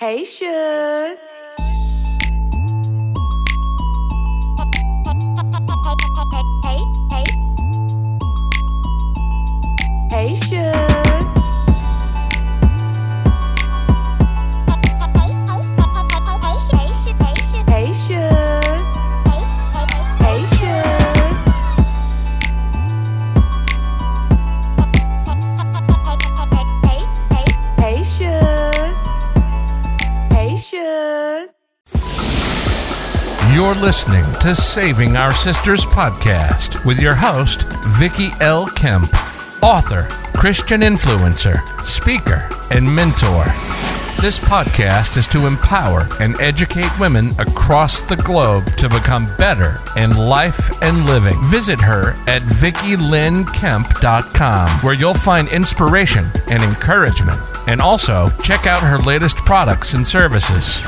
Hey, Should. You're listening to Saving Our Sisters podcast with your host, Vicki L. Kemp, author, Christian influencer, speaker, and mentor. This podcast is to empower and educate women across the globe to become better in life and living. Visit her at VickiLynneKemp.com, where you'll find inspiration and encouragement. And also, check out her latest products and services.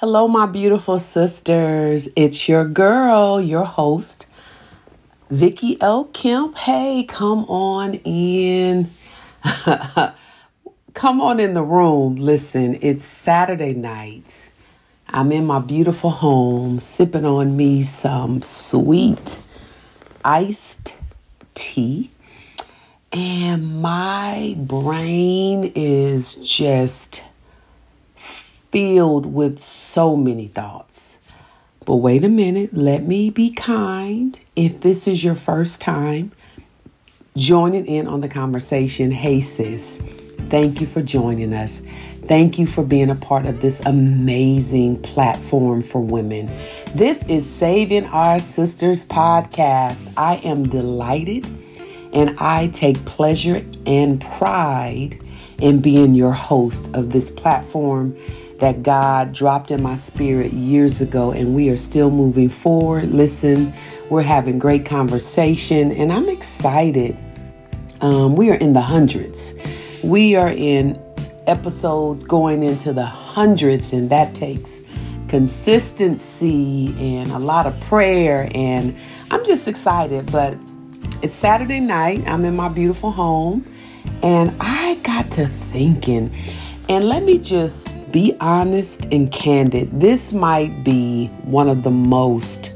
Hello, my beautiful sisters. It's your girl, your host, Vicki L. Kemp. Hey, come on in. come on in the room. Listen, it's Saturday night. I'm in my beautiful home sipping on me some sweet iced tea. And my brain is just filled with so many thoughts. But wait a minute, let me be kind. If this is your first time joining in on the conversation, hey sis, thank you for joining us. Thank you for being a part of this amazing platform for women. This is Saving Our Sisters podcast. I am delighted and I take pleasure and pride in being your host of this platform that God dropped in my spirit years ago, and we are still moving forward. Listen, we're having great conversation, and I'm excited. Um, we are in the hundreds. We are in episodes going into the hundreds, and that takes consistency and a lot of prayer. And I'm just excited, but it's Saturday night. I'm in my beautiful home, and I got to thinking. And let me just be honest and candid. This might be one of the most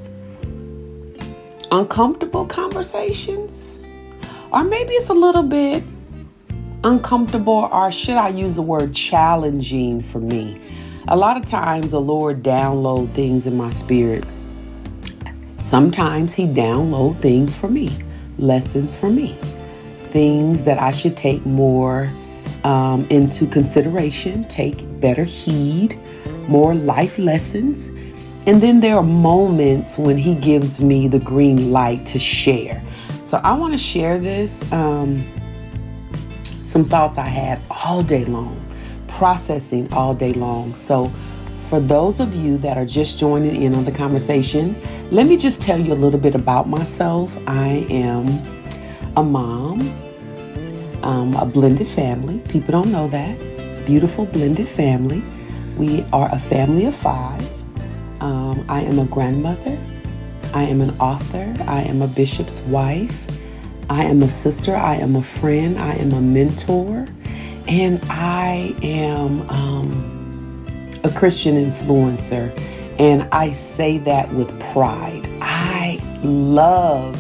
uncomfortable conversations. Or maybe it's a little bit uncomfortable, or should I use the word challenging for me? A lot of times the Lord download things in my spirit. Sometimes he download things for me, lessons for me, things that I should take more um, into consideration, take better heed, more life lessons. And then there are moments when He gives me the green light to share. So I want to share this. Um, some thoughts I had all day long, processing all day long. So, for those of you that are just joining in on the conversation, let me just tell you a little bit about myself. I am a mom, um, a blended family. People don't know that. Beautiful blended family. We are a family of five. Um, I am a grandmother. I am an author. I am a bishop's wife. I am a sister. I am a friend. I am a mentor. And I am um, a Christian influencer. And I say that with pride. I love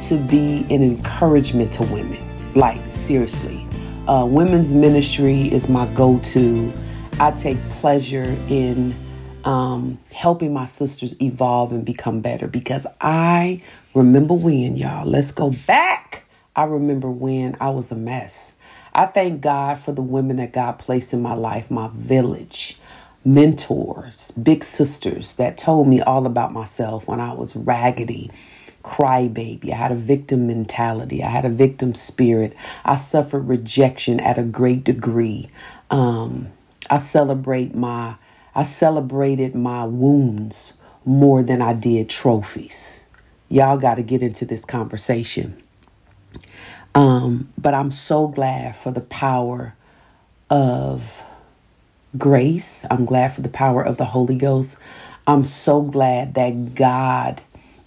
to be an encouragement to women. Like, seriously. Uh, women's ministry is my go to. I take pleasure in um, helping my sisters evolve and become better because I remember when, y'all, let's go back. I remember when I was a mess. I thank God for the women that God placed in my life, my village, mentors, big sisters that told me all about myself when I was raggedy, crybaby. I had a victim mentality. I had a victim spirit. I suffered rejection at a great degree. Um, I celebrate my I celebrated my wounds more than I did trophies. Y'all got to get into this conversation. Um, but I'm so glad for the power of grace. I'm glad for the power of the Holy Ghost. I'm so glad that God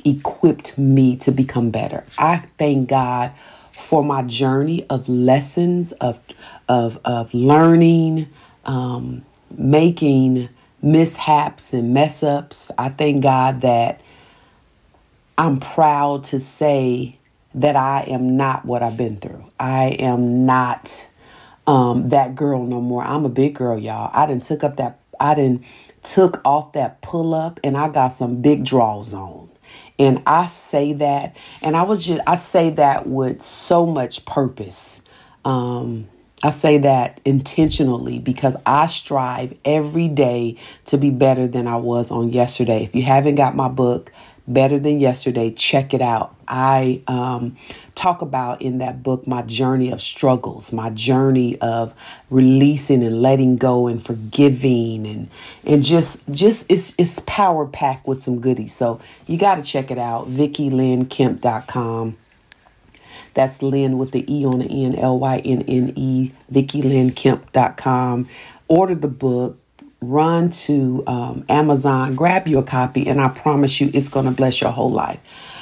equipped me to become better. I thank God for my journey of lessons of of of learning, um, making mishaps and mess ups. I thank God that I'm proud to say that I am not what I've been through. I am not um, that girl no more. I'm a big girl, y'all. I didn't took up that. I didn't took off that pull up, and I got some big draws on. And I say that, and I was just I say that with so much purpose. Um, I say that intentionally because I strive every day to be better than I was on yesterday. If you haven't got my book, Better Than Yesterday, check it out. I um, talk about in that book my journey of struggles, my journey of releasing and letting go and forgiving and and just just it's it's power packed with some goodies. So you got to check it out. VickiLynneKemp.com. That's Lynn with the E on the end, L Y N N E, VickiLynneKemp.com. Order the book run to um, Amazon, grab you a copy, and I promise you it's going to bless your whole life.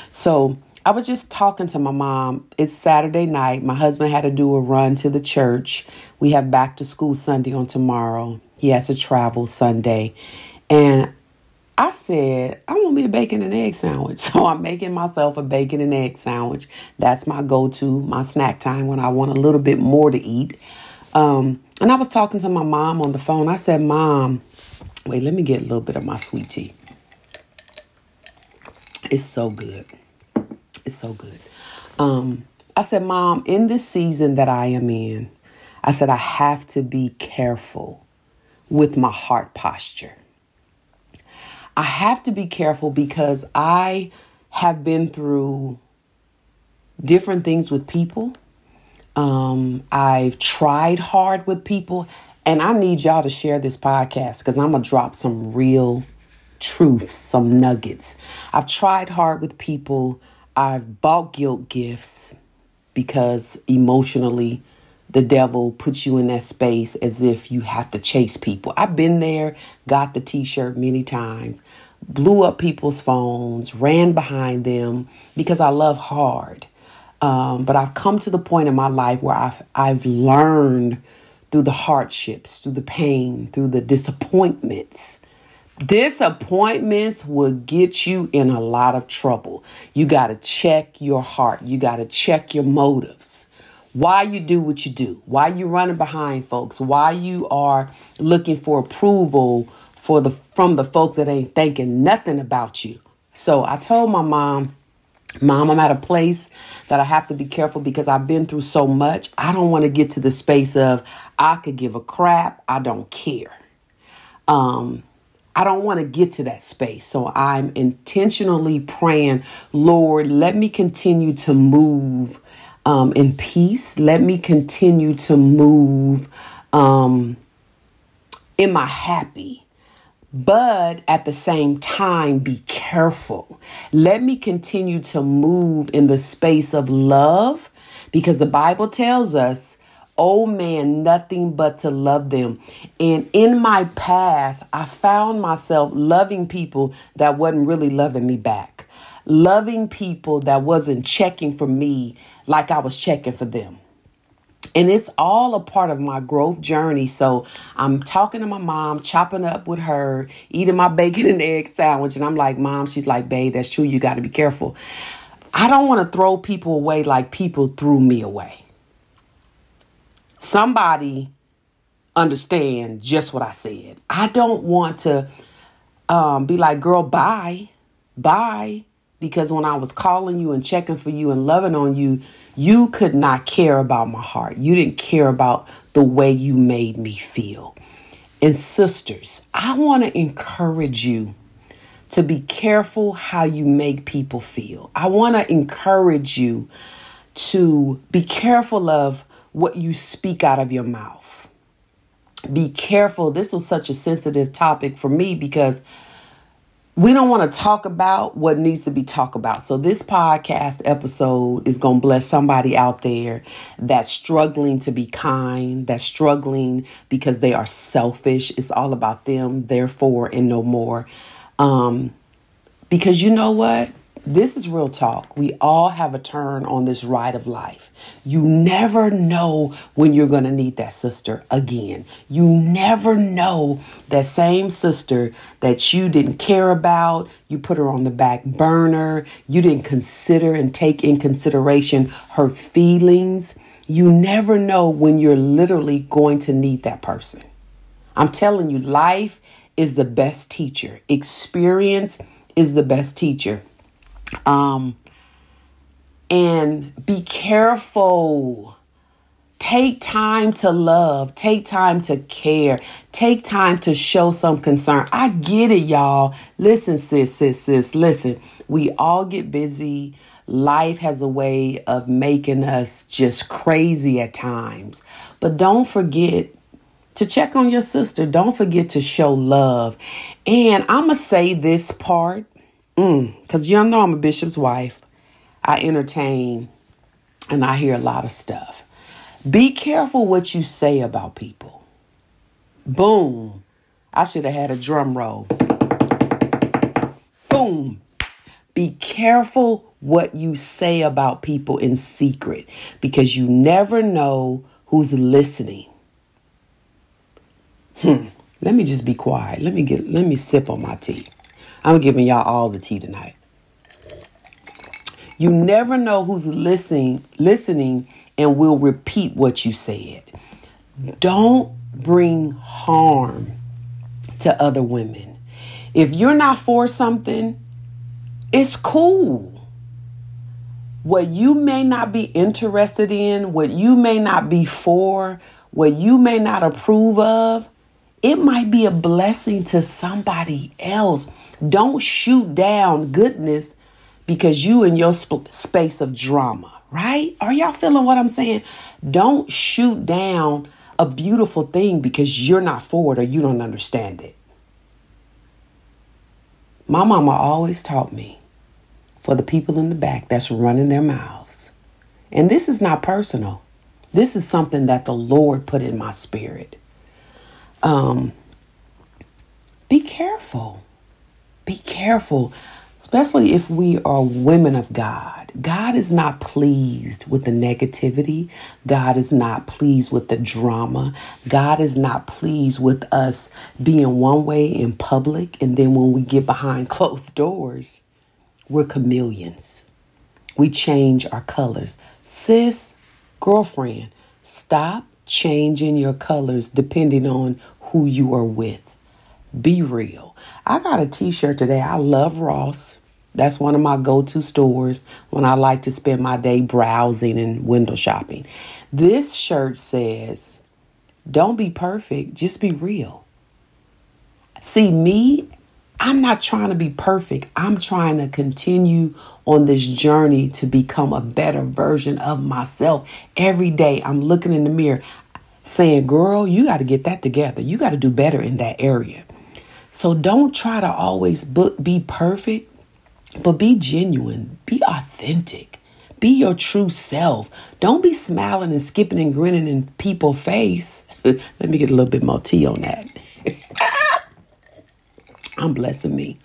So, I was just talking to my mom. It's Saturday night. My husband had to do a run to the church. We have back to school Sunday on tomorrow. He has to travel Sunday. And I said, I want me a bacon and egg sandwich. So I'm making myself a bacon and egg sandwich. That's my go to, my snack time when I want a little bit more to eat. Um, and I was talking to my mom on the phone. I said, Mom, wait, let me get a little bit of my sweet tea. It's so good. It's so good. Um, I said, Mom, in this season that I am in, I said, I have to be careful with my heart posture. I have to be careful because I have been through different things with people um, I've tried hard with people, and I need y'all to share this podcast because I'm going to drop some real truths, some nuggets. I've tried hard with people. I've bought guilt gifts because emotionally, the devil puts you in that space as if you have to chase people. I've been there, got the t shirt many times, blew up people's phones, ran behind them because I love hard. Um, but I've come to the point in my life where I've, I've learned through the hardships, through the pain, through the disappointments. Disappointments will get you in a lot of trouble. You got to check your heart. You got to check your motives. Why you do what you do. Why you running behind folks. Why you are looking for approval for the from the folks that ain't thinking nothing about you. So I told my mom Mom, I'm at a place that I have to be careful because I've been through so much. I don't want to get to the space of I could give a crap. I don't care. Um, I don't want to get to that space. So I'm intentionally praying, Lord, let me continue to move um, in peace. Let me continue to move um, in my happy but at the same time, be careful. Let me continue to move in the space of love because the Bible tells us, oh man, nothing but to love them. And in my past, I found myself loving people that wasn't really loving me back, loving people that wasn't checking for me like I was checking for them. And it's all a part of my growth journey. So I'm talking to my mom, chopping up with her, eating my bacon and egg sandwich. And I'm like, Mom, she's like, Babe, that's true. You got to be careful. I don't want to throw people away like people threw me away. Somebody understand just what I said. I don't want to um, be like, girl, bye, bye because when I was calling you and checking for you and loving on you, you could not care about my heart. You didn't care about the way you made me feel. And sisters, I want to encourage you to be careful how you make people feel. I want to encourage you to be careful of what you speak out of your mouth. Be careful. This was such a sensitive topic for me because we don't want to talk about what needs to be talked about. So this podcast episode is going to bless somebody out there that's struggling to be kind, that's struggling because they are selfish. It's all about them, therefore, and no more. Um, because you know what? This is real talk. We all have a turn on this ride of life. You never know when you're going to need that sister again. You never know that same sister that you didn't care about, you put her on the back burner, you didn't consider and take in consideration her feelings. You never know when you're literally going to need that person. I'm telling you, life is the best teacher, experience is the best teacher. Um, and be careful. Take time to love. Take time to care. Take time to show some concern. I get it, y'all. Listen, sis, sis, sis. Listen, we all get busy. Life has a way of making us just crazy at times. But don't forget to check on your sister. Don't forget to show love. And I'm going to say this part because y'all know I'm a bishop's wife. I entertain and I hear a lot of stuff. Be careful what you say about people. Boom. I should have had a drum roll. Boom. Be careful what you say about people in secret because you never know who's listening. Hmm. Let me just be quiet. Let me get let me sip on my tea. I'm giving y'all all the tea tonight. You never know who's listening, listening and will repeat what you said. Don't bring harm to other women. If you're not for something, it's cool. What you may not be interested in, what you may not be for, what you may not approve of, it might be a blessing to somebody else. Don't shoot down goodness because you in your sp- space of drama, right? Are y'all feeling what I'm saying? Don't shoot down a beautiful thing because you're not forward or you don't understand it. My mama always taught me for the people in the back that's running their mouths. And this is not personal. This is something that the Lord put in my spirit. Um, be careful. Be careful, especially if we are women of God. God is not pleased with the negativity. God is not pleased with the drama. God is not pleased with us being one way in public. And then when we get behind closed doors, we're chameleons. We change our colors. Sis, girlfriend, stop changing your colors depending on who you are with. Be real. I got a t shirt today. I love Ross. That's one of my go to stores when I like to spend my day browsing and window shopping. This shirt says, Don't be perfect, just be real. See, me, I'm not trying to be perfect. I'm trying to continue on this journey to become a better version of myself. Every day, I'm looking in the mirror saying, Girl, you got to get that together. You got to do better in that area. So don't try to always be perfect, but be genuine, be authentic, be your true self. Don't be smiling and skipping and grinning in people's face. Let me get a little bit more tea on that. I'm blessing me.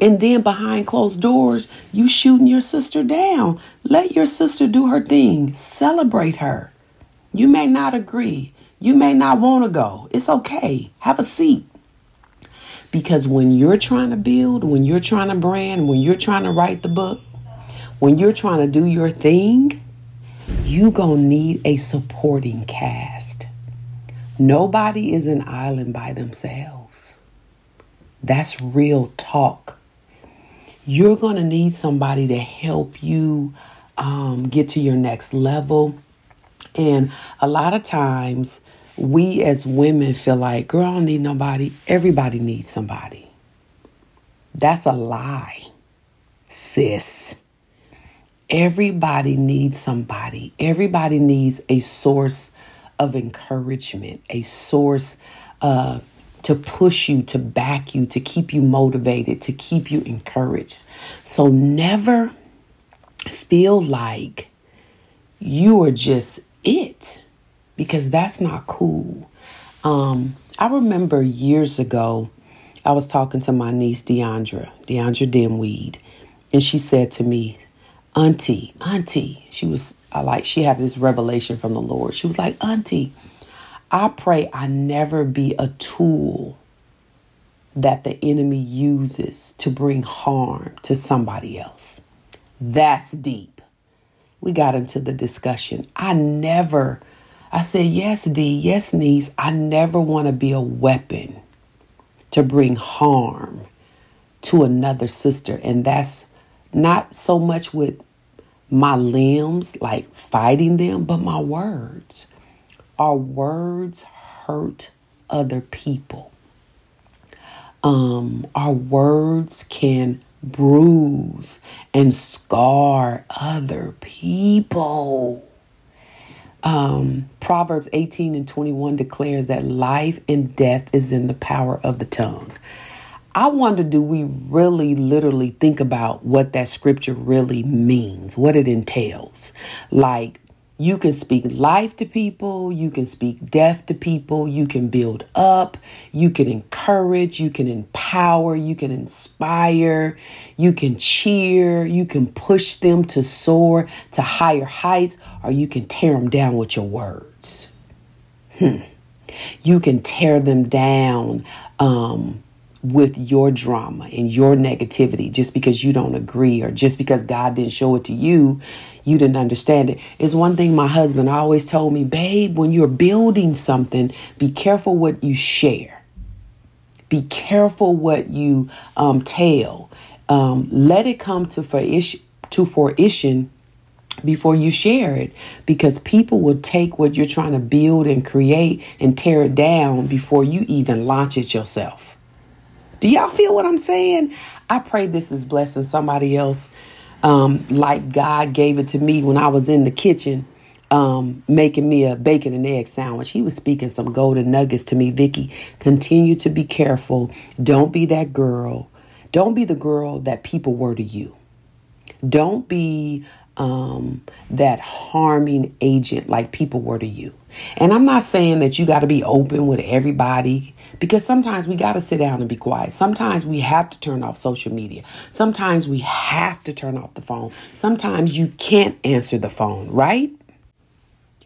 And then behind closed doors, you shooting your sister down. Let your sister do her thing. Celebrate her. You may not agree. You may not want to go. It's okay. Have a seat. Because when you're trying to build, when you're trying to brand, when you're trying to write the book, when you're trying to do your thing, you going to need a supporting cast. Nobody is an island by themselves. That's real talk. You're going to need somebody to help you um, get to your next level. And a lot of times, we as women feel like, girl, I don't need nobody. Everybody needs somebody. That's a lie, sis. Everybody needs somebody. Everybody needs a source of encouragement, a source uh, to push you, to back you, to keep you motivated, to keep you encouraged. So never feel like you are just it because that's not cool. Um, I remember years ago, I was talking to my niece Deandra, Deandra Dimweed, and she said to me, Auntie, Auntie, she was I like she had this revelation from the Lord. She was like, Auntie, I pray I never be a tool that the enemy uses to bring harm to somebody else. That's deep. We got into the discussion. I never, I said, yes, D, yes, niece, I never want to be a weapon to bring harm to another sister. And that's not so much with my limbs, like fighting them, but my words. Our words hurt other people. Um, our words can bruise and scar other people. Um, Proverbs 18 and 21 declares that life and death is in the power of the tongue. I wonder do we really literally think about what that scripture really means, what it entails? Like, you can speak life to people, you can speak death to people, you can build up, you can encourage, you can empower, you can inspire, you can cheer, you can push them to soar to higher heights, or you can tear them down with your words. Hmm. You can tear them down um, with your drama and your negativity just because you don't agree or just because God didn't show it to you, you didn't understand it. It's one thing my husband always told me, babe, when you're building something, be careful what you share. Be careful what you um, tell. Um, let it come to fruition, to fruition before you share it because people will take what you're trying to build and create and tear it down before you even launch it yourself. Do y'all feel what I'm saying? I pray this is blessing somebody else um, like God gave it to me when I was in the kitchen um, making me a bacon and egg sandwich. He was speaking some golden nuggets to me. Vicky, continue to be careful. Don't be that girl. Don't be the girl that people were to you. Don't be um, that harming agent like people were to you. And I'm not saying that you got to be open with everybody because sometimes we got to sit down and be quiet. Sometimes we have to turn off social media. Sometimes we have to turn off the phone. Sometimes you can't answer the phone, right?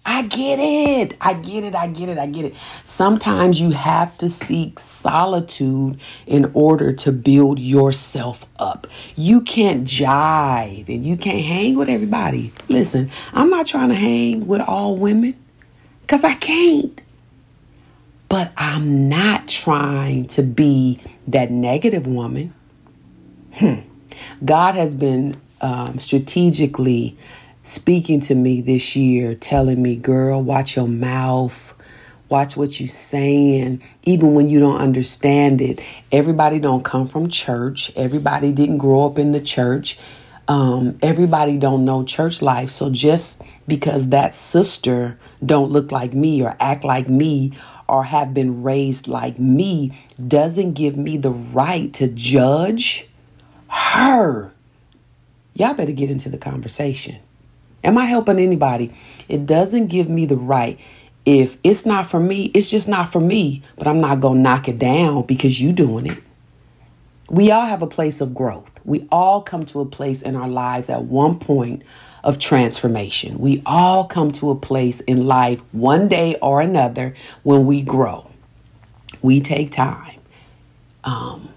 I get it. I get it. I get it. I get it. Sometimes you have to seek solitude in order to build yourself up. You can't jive and you can't hang with everybody. Listen, I'm not trying to hang with all women because I can't. But I'm not trying to be that negative woman. Hmm. God has been um, strategically speaking to me this year, telling me, girl, watch your mouth. Watch what you saying, even when you don't understand it. Everybody don't come from church. Everybody didn't grow up in the church. Um, everybody don't know church life. So just because that sister don't look like me or act like me or have been raised like me doesn't give me the right to judge her. Y'all better get into the conversation. Am I helping anybody? It doesn't give me the right. If it's not for me, it's just not for me, but I'm not going to knock it down because you doing it. We all have a place of growth. We all come to a place in our lives at one point of transformation. We all come to a place in life one day or another when we grow. We take time. Um,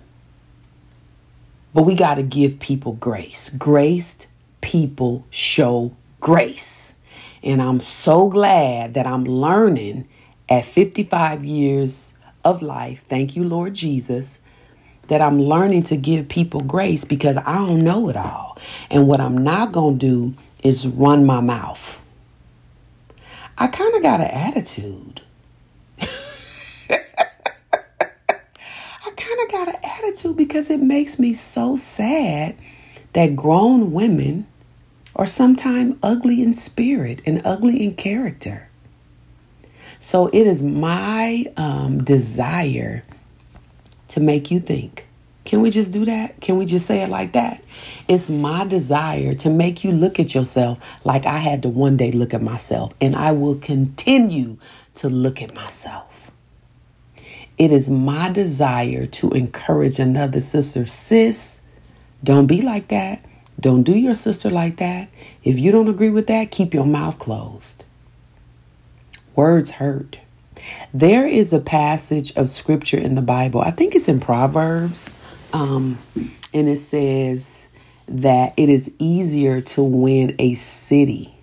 but we got to give people grace. Graced people show grace. And I'm so glad that I'm learning at 55 years of life, thank you, Lord Jesus, that I'm learning to give people grace because I don't know it all. And what I'm not going to do is run my mouth. I kind of got an attitude. I kind of got an attitude because it makes me so sad that grown women are sometimes ugly in spirit and ugly in character. So it is my um, desire to make you think. Can we just do that? Can we just say it like that? It's my desire to make you look at yourself like I had to one day look at myself, and I will continue to look at myself. It is my desire to encourage another sister, sis, don't be like that. Don't do your sister like that. If you don't agree with that, keep your mouth closed. Words hurt. There is a passage of scripture in the Bible, I think it's in Proverbs, um, and it says that it is easier to win a city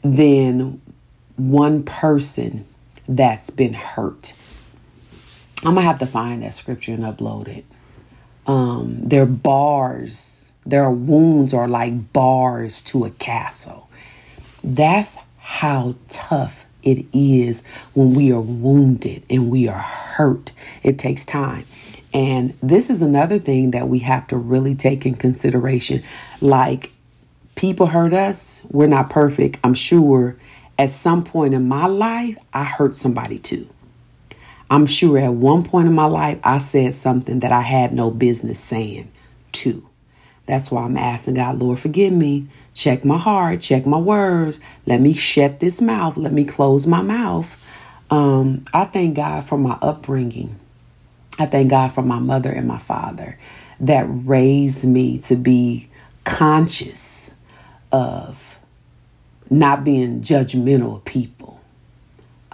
than one person that's been hurt. I'm gonna have to find that scripture and upload it. Um, their bars, their wounds are like bars to a castle. That's how tough it is when we are wounded and we are hurt. It takes time. And this is another thing that we have to really take in consideration. Like, people hurt us, we're not perfect. I'm sure at some point in my life, I hurt somebody too. I'm sure at one point in my life, I said something that I had no business saying too. That's why I'm asking God, Lord, forgive me. Check my heart, check my words. Let me shut this mouth. Let me close my mouth. Um, I thank God for my upbringing. I thank God for my mother and my father that raised me to be conscious of not being judgmental of people.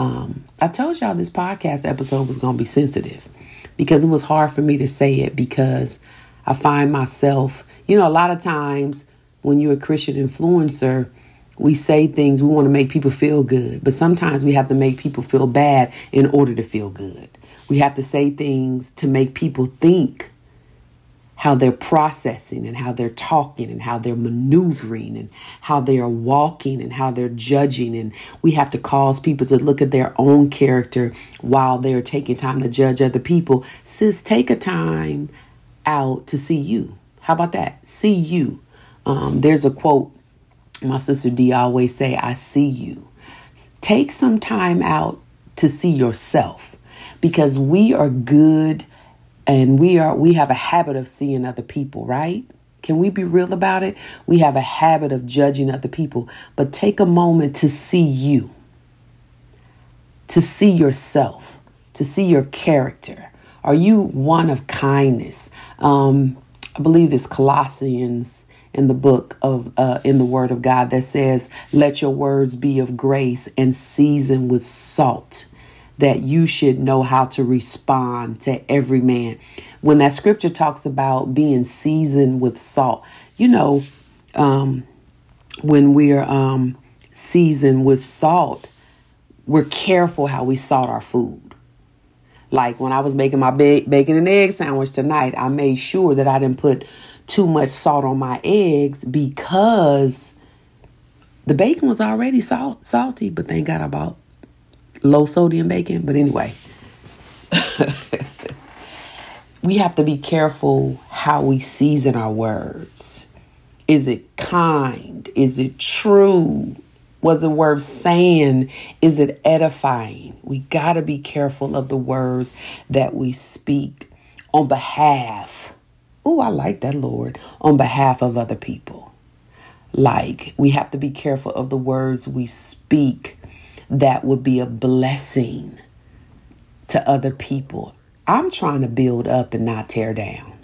Um, I told y'all this podcast episode was going to be sensitive because it was hard for me to say it because I find myself, you know, a lot of times when you're a Christian influencer, we say things, we want to make people feel good, but sometimes we have to make people feel bad in order to feel good. We have to say things to make people think how they're processing and how they're talking and how they're maneuvering and how they are walking and how they're judging. And we have to cause people to look at their own character while they're taking time to judge other people. Sis, take a time out to see you. How about that? See you. Um, there's a quote my sister D always say, I see you. Take some time out to see yourself because we are good and we are we have a habit of seeing other people, right? Can we be real about it? We have a habit of judging other people, but take a moment to see you. To see yourself, to see your character. Are you one of kindness? Um, I believe it's Colossians in the book of uh, in the word of God that says, "Let your words be of grace and seasoned with salt." That you should know how to respond to every man. When that scripture talks about being seasoned with salt, you know, um, when we're um, seasoned with salt, we're careful how we salt our food. Like when I was making my ba- bacon and egg sandwich tonight, I made sure that I didn't put too much salt on my eggs because the bacon was already salt, salty, but thank God I bought low sodium bacon. But anyway, we have to be careful how we season our words. Is it kind? Is it true? Was it worth saying? Is it edifying? We got to be careful of the words that we speak on behalf. Oh, I like that, Lord. On behalf of other people. Like, we have to be careful of the words we speak that would be a blessing to other people. I'm trying to build up and not tear down.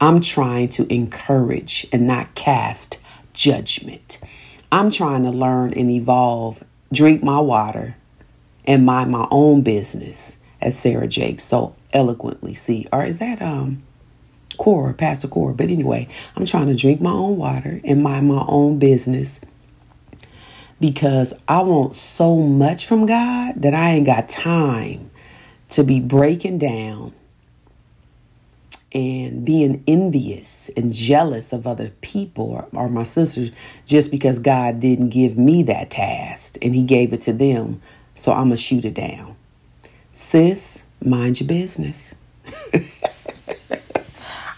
I'm trying to encourage and not cast judgment. I'm trying to learn and evolve, drink my water, and mind my own business, as Sarah Jakes so eloquently see. Or is that um Cora, Pastor Cora? But anyway, I'm trying to drink my own water and mind my own business because I want so much from God that I ain't got time to be breaking down and being envious and jealous of other people or, or, my sisters just because God didn't give me that task and He gave it to them. So I'm going to shoot it down. Sis, mind your business.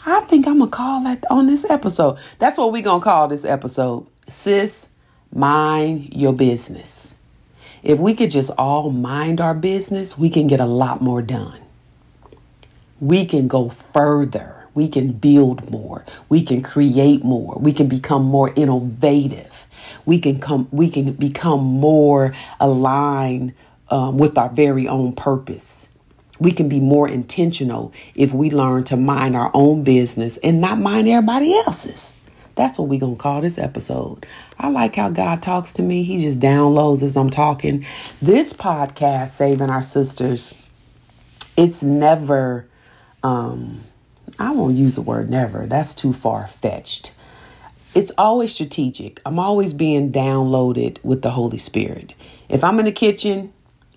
I think I'm going to call that on this episode. That's what we're going to call this episode. Sis, mind your business. If we could just all mind our business, we can get a lot more done. We can go further. We can build more. We can create more. We can become more innovative. We can come. We can become more aligned um, with our very own purpose. We can be more intentional if we learn to mind our own business and not mind everybody else's. That's what we're going to call this episode. I like how God talks to me. He just downloads as I'm talking. This podcast, Saving Our Sisters, it's never, um, I won't use the word never. That's too far fetched. It's always strategic. I'm always being downloaded with the Holy Spirit. If I'm in the kitchen,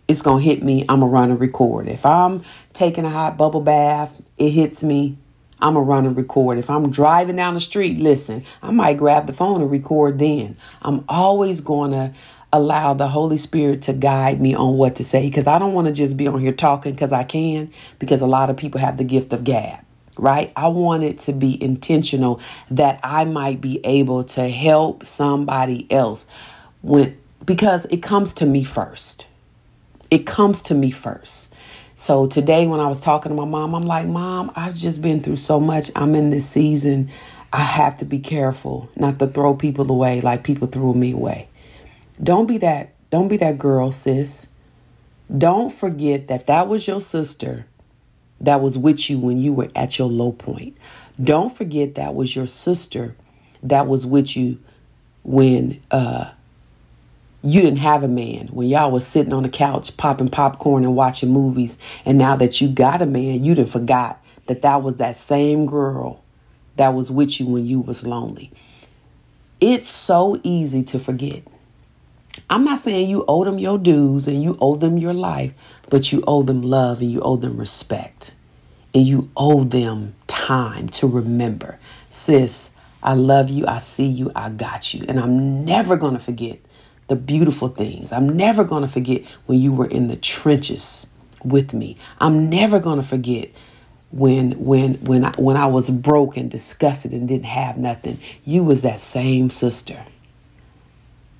it's to hit me. I'm to run and record. If I'm taking a hot bubble bath, it hits me. I'm going to run and record. If I'm driving down the street, listen, I might grab the phone and record then. I'm always going to allow the Holy Spirit to guide me on what to say because I don't want to just be on here talking because I can, because a lot of people have the gift of gab, right? I want it to be intentional that I might be able to help somebody else when because it comes to me first. It comes to me first. So today, when I was talking to my mom, I'm like, Mom, I've just been through so much. I'm in this season. I have to be careful not to throw people away like people threw me away. Don't be that. Don't be that girl, sis. Don't forget that that was your sister that was with you when you were at your low point. Don't forget that was your sister that was with you when uh, you didn't have a man. When y'all was sitting on the couch popping popcorn and watching movies and now that you got a man you didn't forgot that that was that same girl that was with you when you was lonely. It's so easy to forget. I'm not saying you owe them your dues and you owe them your life but you owe them love and you owe them respect. And you owe them time to remember. Sis i love you. I see you. I got you. And i'm never to forget the beautiful things. I'm never going to forget when you were in the trenches with me. I'm never going to forget when when when I, when I was broken, disgusted and didn't have nothing. You was that same sister.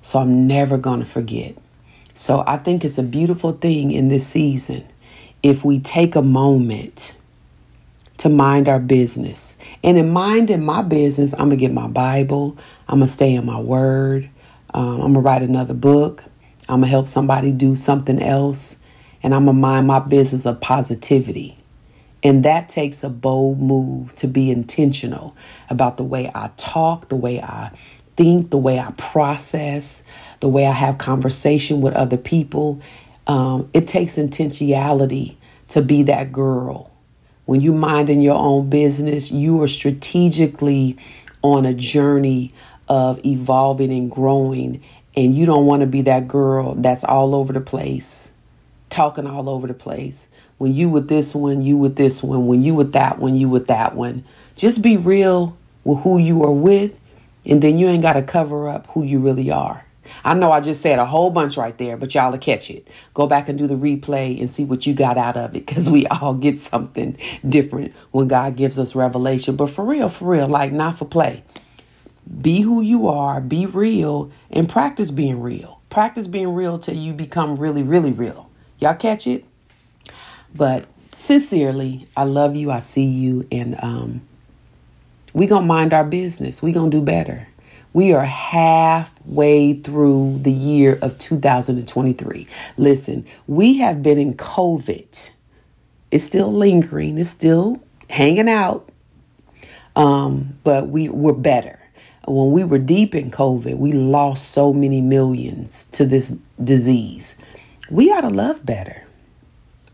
So I'm never going to forget. So I think it's a beautiful thing in this season if we take a moment to mind our business. And in minding my business, I'm going to get my Bible, I'm going to stay in my word. Um, I'm going to write another book. I'm going to help somebody do something else. And I'm going to mind my business of positivity. And that takes a bold move to be intentional about the way I talk, the way I think, the way I process, the way I have conversation with other people. Um, it takes intentionality to be that girl. When you minding your own business, you are strategically on a journey of evolving and growing. And you don't want to be that girl that's all over the place, talking all over the place. When you with this one, you with this one. When you with that one, you with that one. Just be real with who you are with, and then you ain't got to cover up who you really are. I know I just said a whole bunch right there, but y'all will catch it. Go back and do the replay and see what you got out of it because we all get something different when God gives us revelation. But for real, for real, like not for play. Be who you are, be real, and practice being real. Practice being real till you become really, really real. Y'all catch it? But sincerely, I love you, I see you, and um, we gonna mind our business. We gonna do better. We are halfway through the year of 2023. Listen, we have been in COVID. It's still lingering, it's still hanging out. Um, but we, we're better when we were deep in COVID, we lost so many millions to this disease. We ought to love better,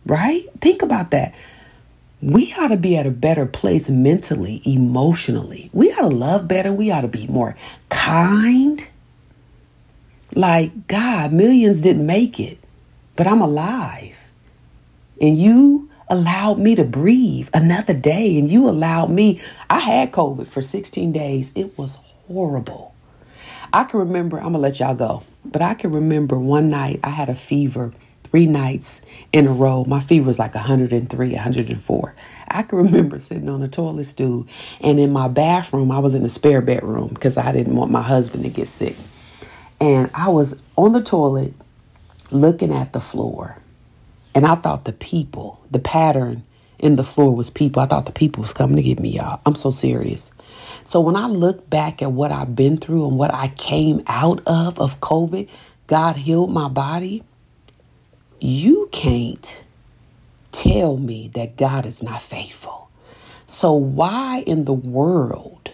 right? Think about that. We ought to be at a better place mentally, emotionally. We ought to love better. We ought to be more kind. Like, God, millions didn't make it, but I'm alive. And you allowed me to breathe another day, and you allowed me. I had COVID for 16 days. It was horrible. I can remember, I'm to let y'all go, but I can remember one night I had a fever three nights in a row. My fever was like 103, 104. I can remember sitting on a toilet stool and in my bathroom, I was in a spare bedroom because I didn't want my husband to get sick. And I was on the toilet looking at the floor. And I thought the people, the pattern in the floor was people. I thought the people was coming to get me, y'all. I'm so serious. So when I look back at what I've been through and what I came out of of COVID, God healed my body. You can't tell me that God is not faithful. So why in the world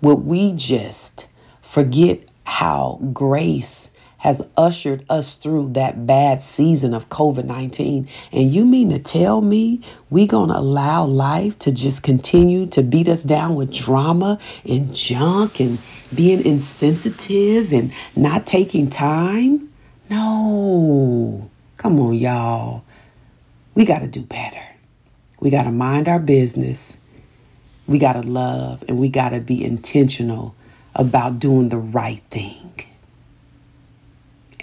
would we just forget how grace has ushered us through that bad season of COVID 19. And you mean to tell me we going to allow life to just continue to beat us down with drama and junk and being insensitive and not taking time? No. Come on, y'all. We got to do better. We got to mind our business. We got to love and we got to be intentional about doing the right thing.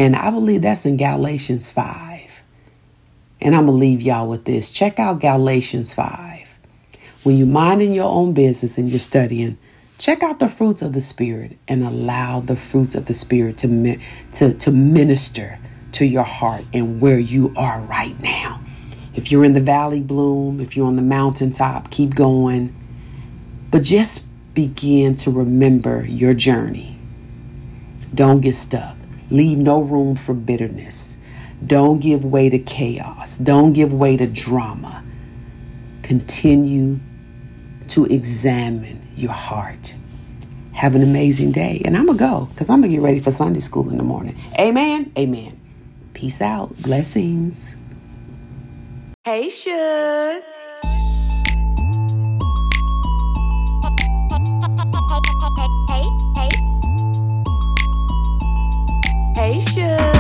And I believe that's in Galatians 5. And I'm going to leave y'all with this. Check out Galatians 5. When you're minding your own business and you're studying, check out the fruits of the Spirit and allow the fruits of the Spirit to, to, to minister to your heart and where you are right now. If you're in the valley, bloom. If you're on the mountaintop, keep going. But just begin to remember your journey. Don't get stuck. Leave no room for bitterness. Don't give way to chaos. Don't give way to drama. Continue to examine your heart. Have an amazing day. And I'm going to go because I'm going to get ready for Sunday school in the morning. Amen. Amen. Peace out. Blessings. Hey, Suge. Hey,